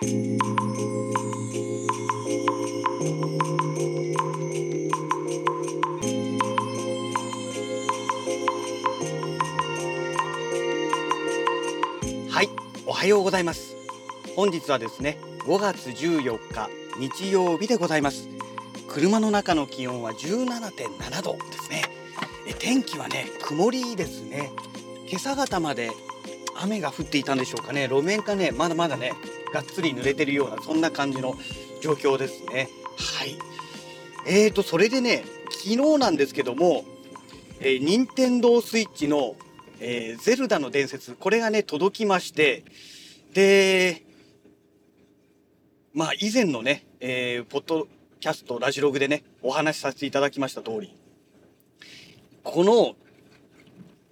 はいおはようございます。本日はですね5月14日日曜日でございます。車の中の気温は17.7度ですね。え天気はね曇りですね。今朝方まで雨が降っていたんでしょうかね。路面がねまだまだねがっつり濡れてるようなそんな感じの状況ですね。はい。えーとそれでね昨日なんですけどもえー、任天堂スイッチのえー、ゼルダの伝説、これがね、届きまして、で、まあ、以前のね、えー、ポッドキャスト、ラジログでね、お話しさせていただきました通り、この、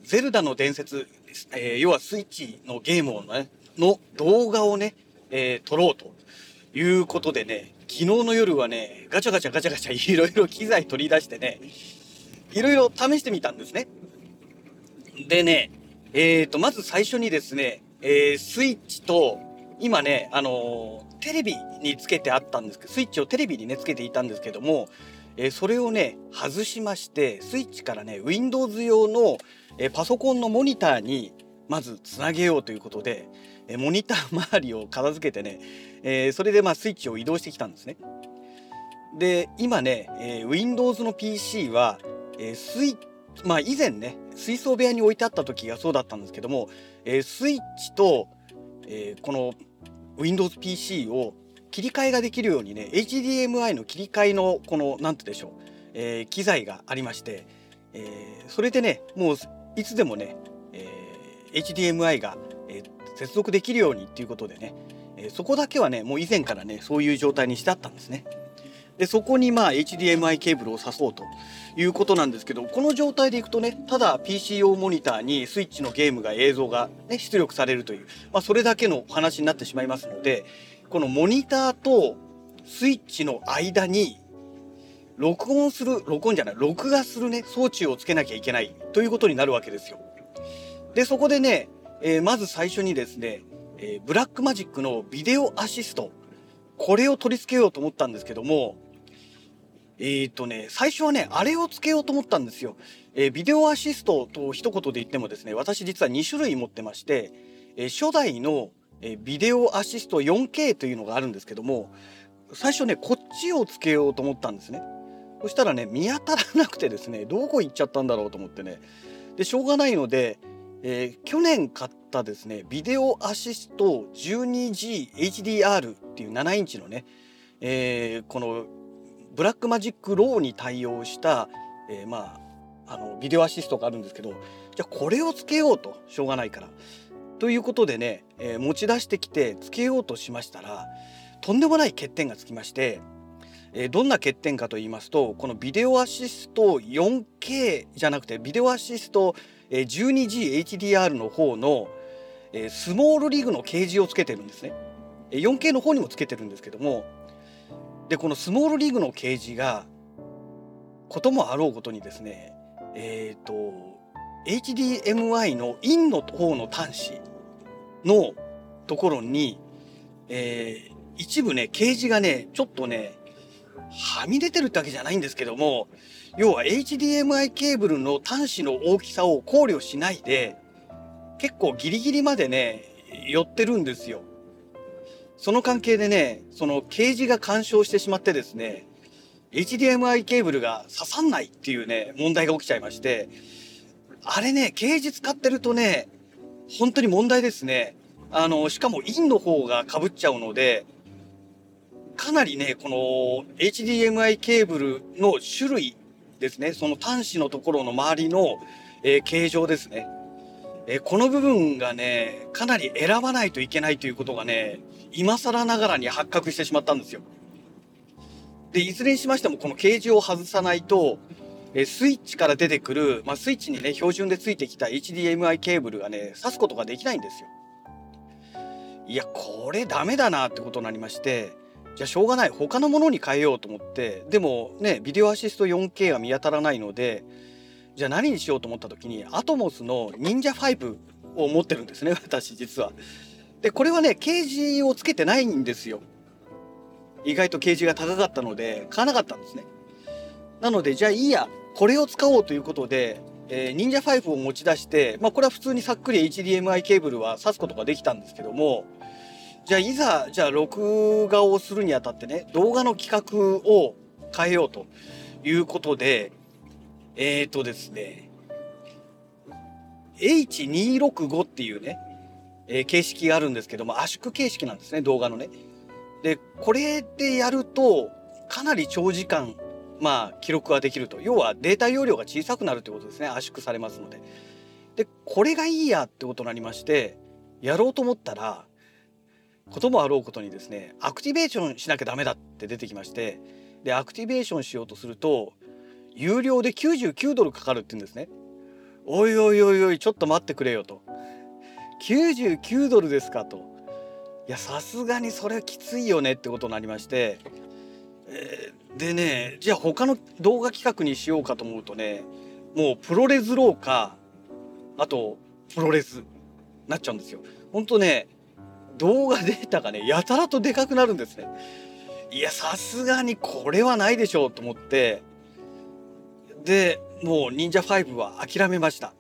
ゼルダの伝説、えー、要はスイッチのゲームをね、の動画をね、えー、撮ろうということでね、昨日の夜はね、ガチャガチャガチャガチャいろいろ機材取り出してね、いろいろ試してみたんですね。でね、えーと、まず最初にですね、えー、スイッチと、今ね、あのー、テレビにつけてあったんですけど、スイッチをテレビにね、つけていたんですけども、えー、それをね、外しまして、スイッチからね、Windows 用の、えパソコンのモニターに、まずつなげようということで、モニター周りを片付けてね、えそれでまあスイッチを移動してきたんですね。で、今ね、え Windows の PC は、えスイまあ以前ね水槽部屋に置いてあった時がそうだったんですけども、えー、スイッチと、えー、この WindowsPC を切り替えができるようにね HDMI の切り替えのこの何て言うでしょう、えー、機材がありまして、えー、それでねもういつでもね、HDMI が、え、接続できるようにっていうことでね、え、そこだけはねもう以前からねそういう状態にしてあったんですね。でそこにまあ HDMI ケーブルを挿そうということなんですけどこの状態でいくとねただ PC 用モニターにスイッチのゲームが映像が、ね、出力されるという、まあ、それだけの話になってしまいますのでこのモニターとスイッチの間に録音する録音じゃない録画するね装置をつけなきゃいけないということになるわけですよ。でそこでね、えー、まず最初にですね、えー、ブラックマジックのビデオアシストこれを取り付けようと思ったんですけどもえっ、ー、とね、最初はね、あれをつけようと思ったんですよ。えー、ビデオアシストと一言で言ってもですね、私実は2種類持ってまして、えー、初代の、えビデオアシスト 4K というのがあるんですけども、最初ね、こっちをつけようと思ったんですね。そしたらね、見当たらなくてですね、どこ行っちゃったんだろうと思ってね。で、しょうがないので、え去年買ったですね、ビデオアシスト 12GHDR っていう7インチのね、えこの Blackmagic RAW に対応した、えー、まああのビデオアシストがあるんですけどじゃあこれをつけようとしょうがないから。ということでね、え、持ち出してきてつけようとしましたらとんでもない欠点がつきまして、え、どんな欠点かと言いますとこのビデオアシスト 4K じゃなくてビデオアシスト 12GHDR の方の、スモールリグの掲示をつけてるんですね。4K の方にもつけてるんですけどもでこのスモールリグの掲示がこともあろうことにですねえっ、ー、と HDMI のインの方の端子のところに、えー、一部ね掲示がねちょっとねはみ出てるってわけじゃないんですけども要は HDMI ケーブルの端子の大きさを考慮しないで結構ギリギリまでね寄ってるんですよ。その関係でね、そのケージが干渉してしまってですね、HDMI ケーブルが刺さんないっていうね、問題が起きちゃいまして、あれね、ケージ使ってるとね、本当に問題ですね。あの、しかもインの方が被っちゃうので、かなりね、この HDMI ケーブルの種類ですね、その端子のところの周りの、えー、形状ですね。えー、この部分がね、かなり選ばないといけないということがね、今更ながらに発覚してしまったんですよ。で、いずれにしましてもこのケージを外さないと、えスイッチから出てくる、まあ、スイッチにね、標準でついてきた HDMI ケーブルがね、挿すことができないんですよ。いや、これダメだなってことになりまして、じゃあしょうがない。他のものに変えようと思って、でもね、ビデオアシスト 4K が見当たらないので、じゃあ何にしようと思った時に、アトモスの忍者5を持ってるんですね、私実は。でこれはねケージをつけてないんですよ。意外とケージが高かったので買わなかったんですね。なのでじゃあいいや。これを使おうということで、えー、忍者5を持ち出してまあこれは普通にさっくり HDMI ケーブルは挿すことができたんですけどもじゃあいざじゃあ録画をするにあたってね動画の企画を変えようということでえっ、ー、とですね H265 っていうね、えー、形式があるんですけども圧縮形式なんですね動画のね。でこれでやるとかなり長時間まあ記録ができると要はデータ容量が小さくなるということですね圧縮されますので。でこれがいいやってことになりましてやろうと思ったらこともあろうことにですねアクティベーションしなきゃダメだって出てきましてでアクティベーションしようとすると有料で99ドルかかるって言うんですね。おいおいおいおいちょっと待ってくれよと。99ドルですかと。いやさすがにそれはきついよねってことになりまして、えー、でねじゃあ他の動画企画にしようかと思うとねもう ProRes RAW かあとプロレスなっちゃうんですよ。ほんとね動画データがねやたらとでかくなるんですね。いやさすがにこれはないでしょうと思って。でもう忍者5は諦めました。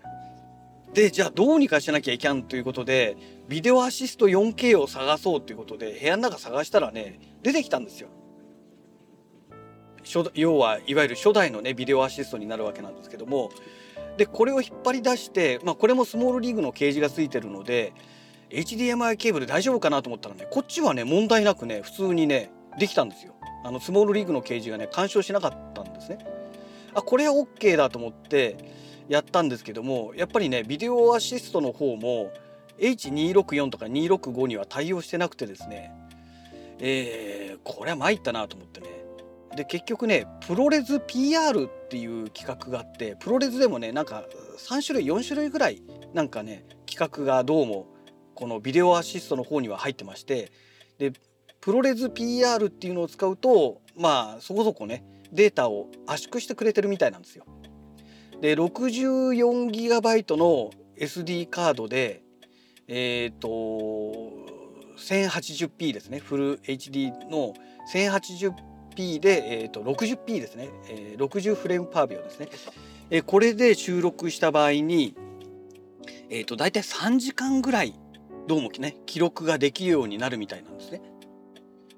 でじゃあどうにかしなきゃいけんということでビデオアシスト 4K を探そうということで部屋の中探したらね出てきたんですよ。要はいわゆる初代のねビデオアシストになるわけなんですけども。でこれを引っ張り出して、まあ、これもスモールリーグのケージがついてるので HDMI ケーブル大丈夫かなと思ったらねこっちはね問題なくね普通にねできたんですよ。あのスモールリーグのケージがね干渉しなかったんですね。あこれは OK だと思ってやったんですけどもやっぱりねビデオアシストの方も H264 とか265には対応してなくてですねえー、これは参ったなと思ってね。で結局ねプロレス PR っていう企画があってプロレスでもねなんか3種類4種類ぐらいなんかね企画がどうもこのビデオアシストの方には入ってましてでプロレス PR っていうのを使うとまあそこそこねデータを圧縮してくれてるみたいなんですよ。で 64GB の SD カードでえっ、ー、と 1080p ですね。フル HD の 1080p で、えーと、60p ですね、えー、60フレームパー秒ですね、えー、これで収録した場合に、えーと、と大体3時間ぐらいどうもね記録ができるようになるみたいなんですね。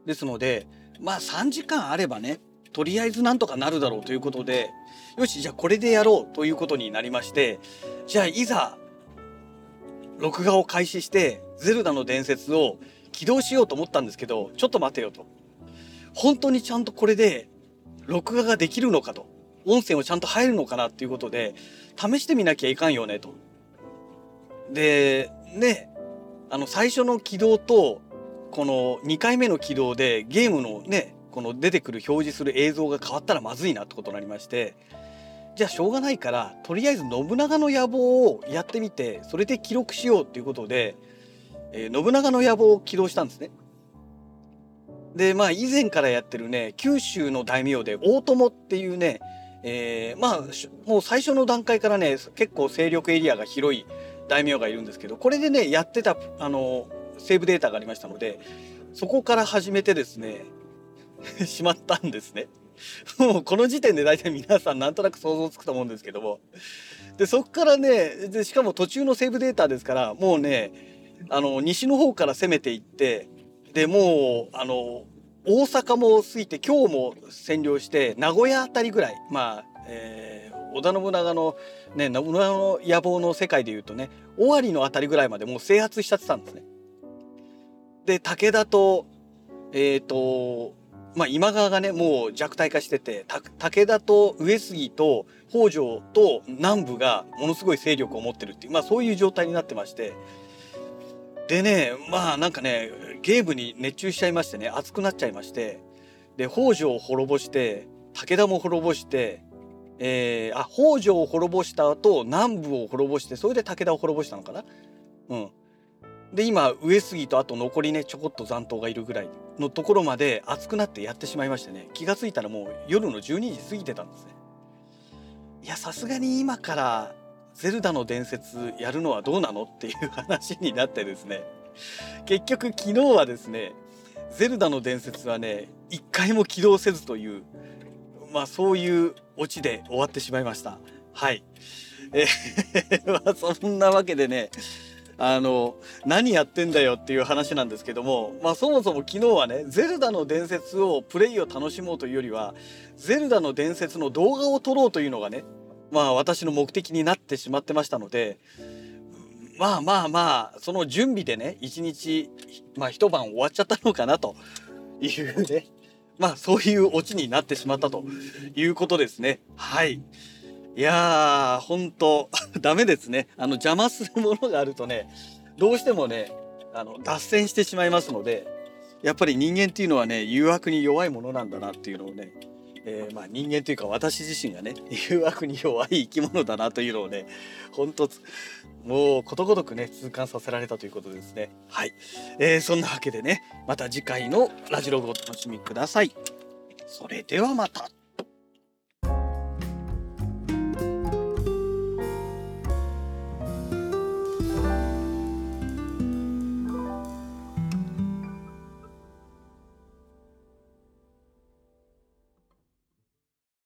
ですのでまあ3時間あればねとりあえずなんとかなるだろうということでよしじゃあこれでやろうということになりましてじゃあいざ録画を開始して「ゼルダの伝説」を起動しようと思ったんですけどちょっと待てよと本当にちゃんとこれで録画ができるのかと音声もちゃんと入るのかなっていうことで試してみなきゃいかんよねと。でねあの最初の起動とこの2回目の起動でゲームのねこの出てくる表示する映像が変わったらまずいなってことになりましてじゃあしょうがないからとりあえず信長の野望をやってみてそれで記録しようっていうことで、えー、信長の野望を起動したんですね。でまあ以前からやってるね九州の大名で大友っていうね、えー、まあもう最初の段階からね結構勢力エリアが広い大名がいるんですけどこれでねやってたあのセーブデータがありましたのでそこから始めてですね しまったんですね。もうこの時点で大体皆さんなんとなく想像つくと思うんですけどもでそこからねでしかも途中のセーブデータですからもうねあの西の方から攻めていってでもうあの大阪も過ぎて今日も占領して名古屋あたりぐらいまあ、えー、織田信長のね信長の野望の世界でいうとね尾張のあたりぐらいまでもう制圧しちゃってたんですね。で武田とえっ、ー、とまあ、今川がねもう弱体化してて武田と上杉と北条と南部がものすごい勢力を持ってるっていう、まあ、そういう状態になってましてでねまあなんかねゲームに熱中しちゃいましてね熱くなっちゃいましてで北条を滅ぼして武田も滅ぼして、えー、あ北条を滅ぼした後南部を滅ぼしてそれで武田を滅ぼしたのかな？うん、で今上杉とあと残りねちょこっと残党がいるぐらいのところまで熱くなってやってしまいましてね気が付いたらもう夜の12時過ぎてたんですね。いやさすがに今からゼルダの伝説やるのはどうなのっていう話になってですね。結局昨日はですねゼルダの伝説はね一回も起動せずというまあそういうオチで終わってしまいました。はい。えー まあそんなわけでねあの何やってんだよっていう話なんですけどもまあそもそも昨日はねゼルダの伝説をプレイを楽しもうというよりはゼルダの伝説の動画を撮ろうというのがねまあ私の目的になってしまってましたのでまあまあまあその準備でね一日まあ一晩終わっちゃったのかなというねまあそういうオチになってしまったということですね。はい。いやー本当 ダメですね。あの邪魔するものがあるとねどうしてもねあの脱線してしまいますのでやっぱり人間っていうのはね誘惑に弱いものなんだなっていうのをねえー、まあ人間というか私自身がね 誘惑に弱い生き物だなというのをね本当もうことごとくね痛感させられたということですね。はい、えー、そんなわけでねまた次回のラジログをお楽しみください。それではまた。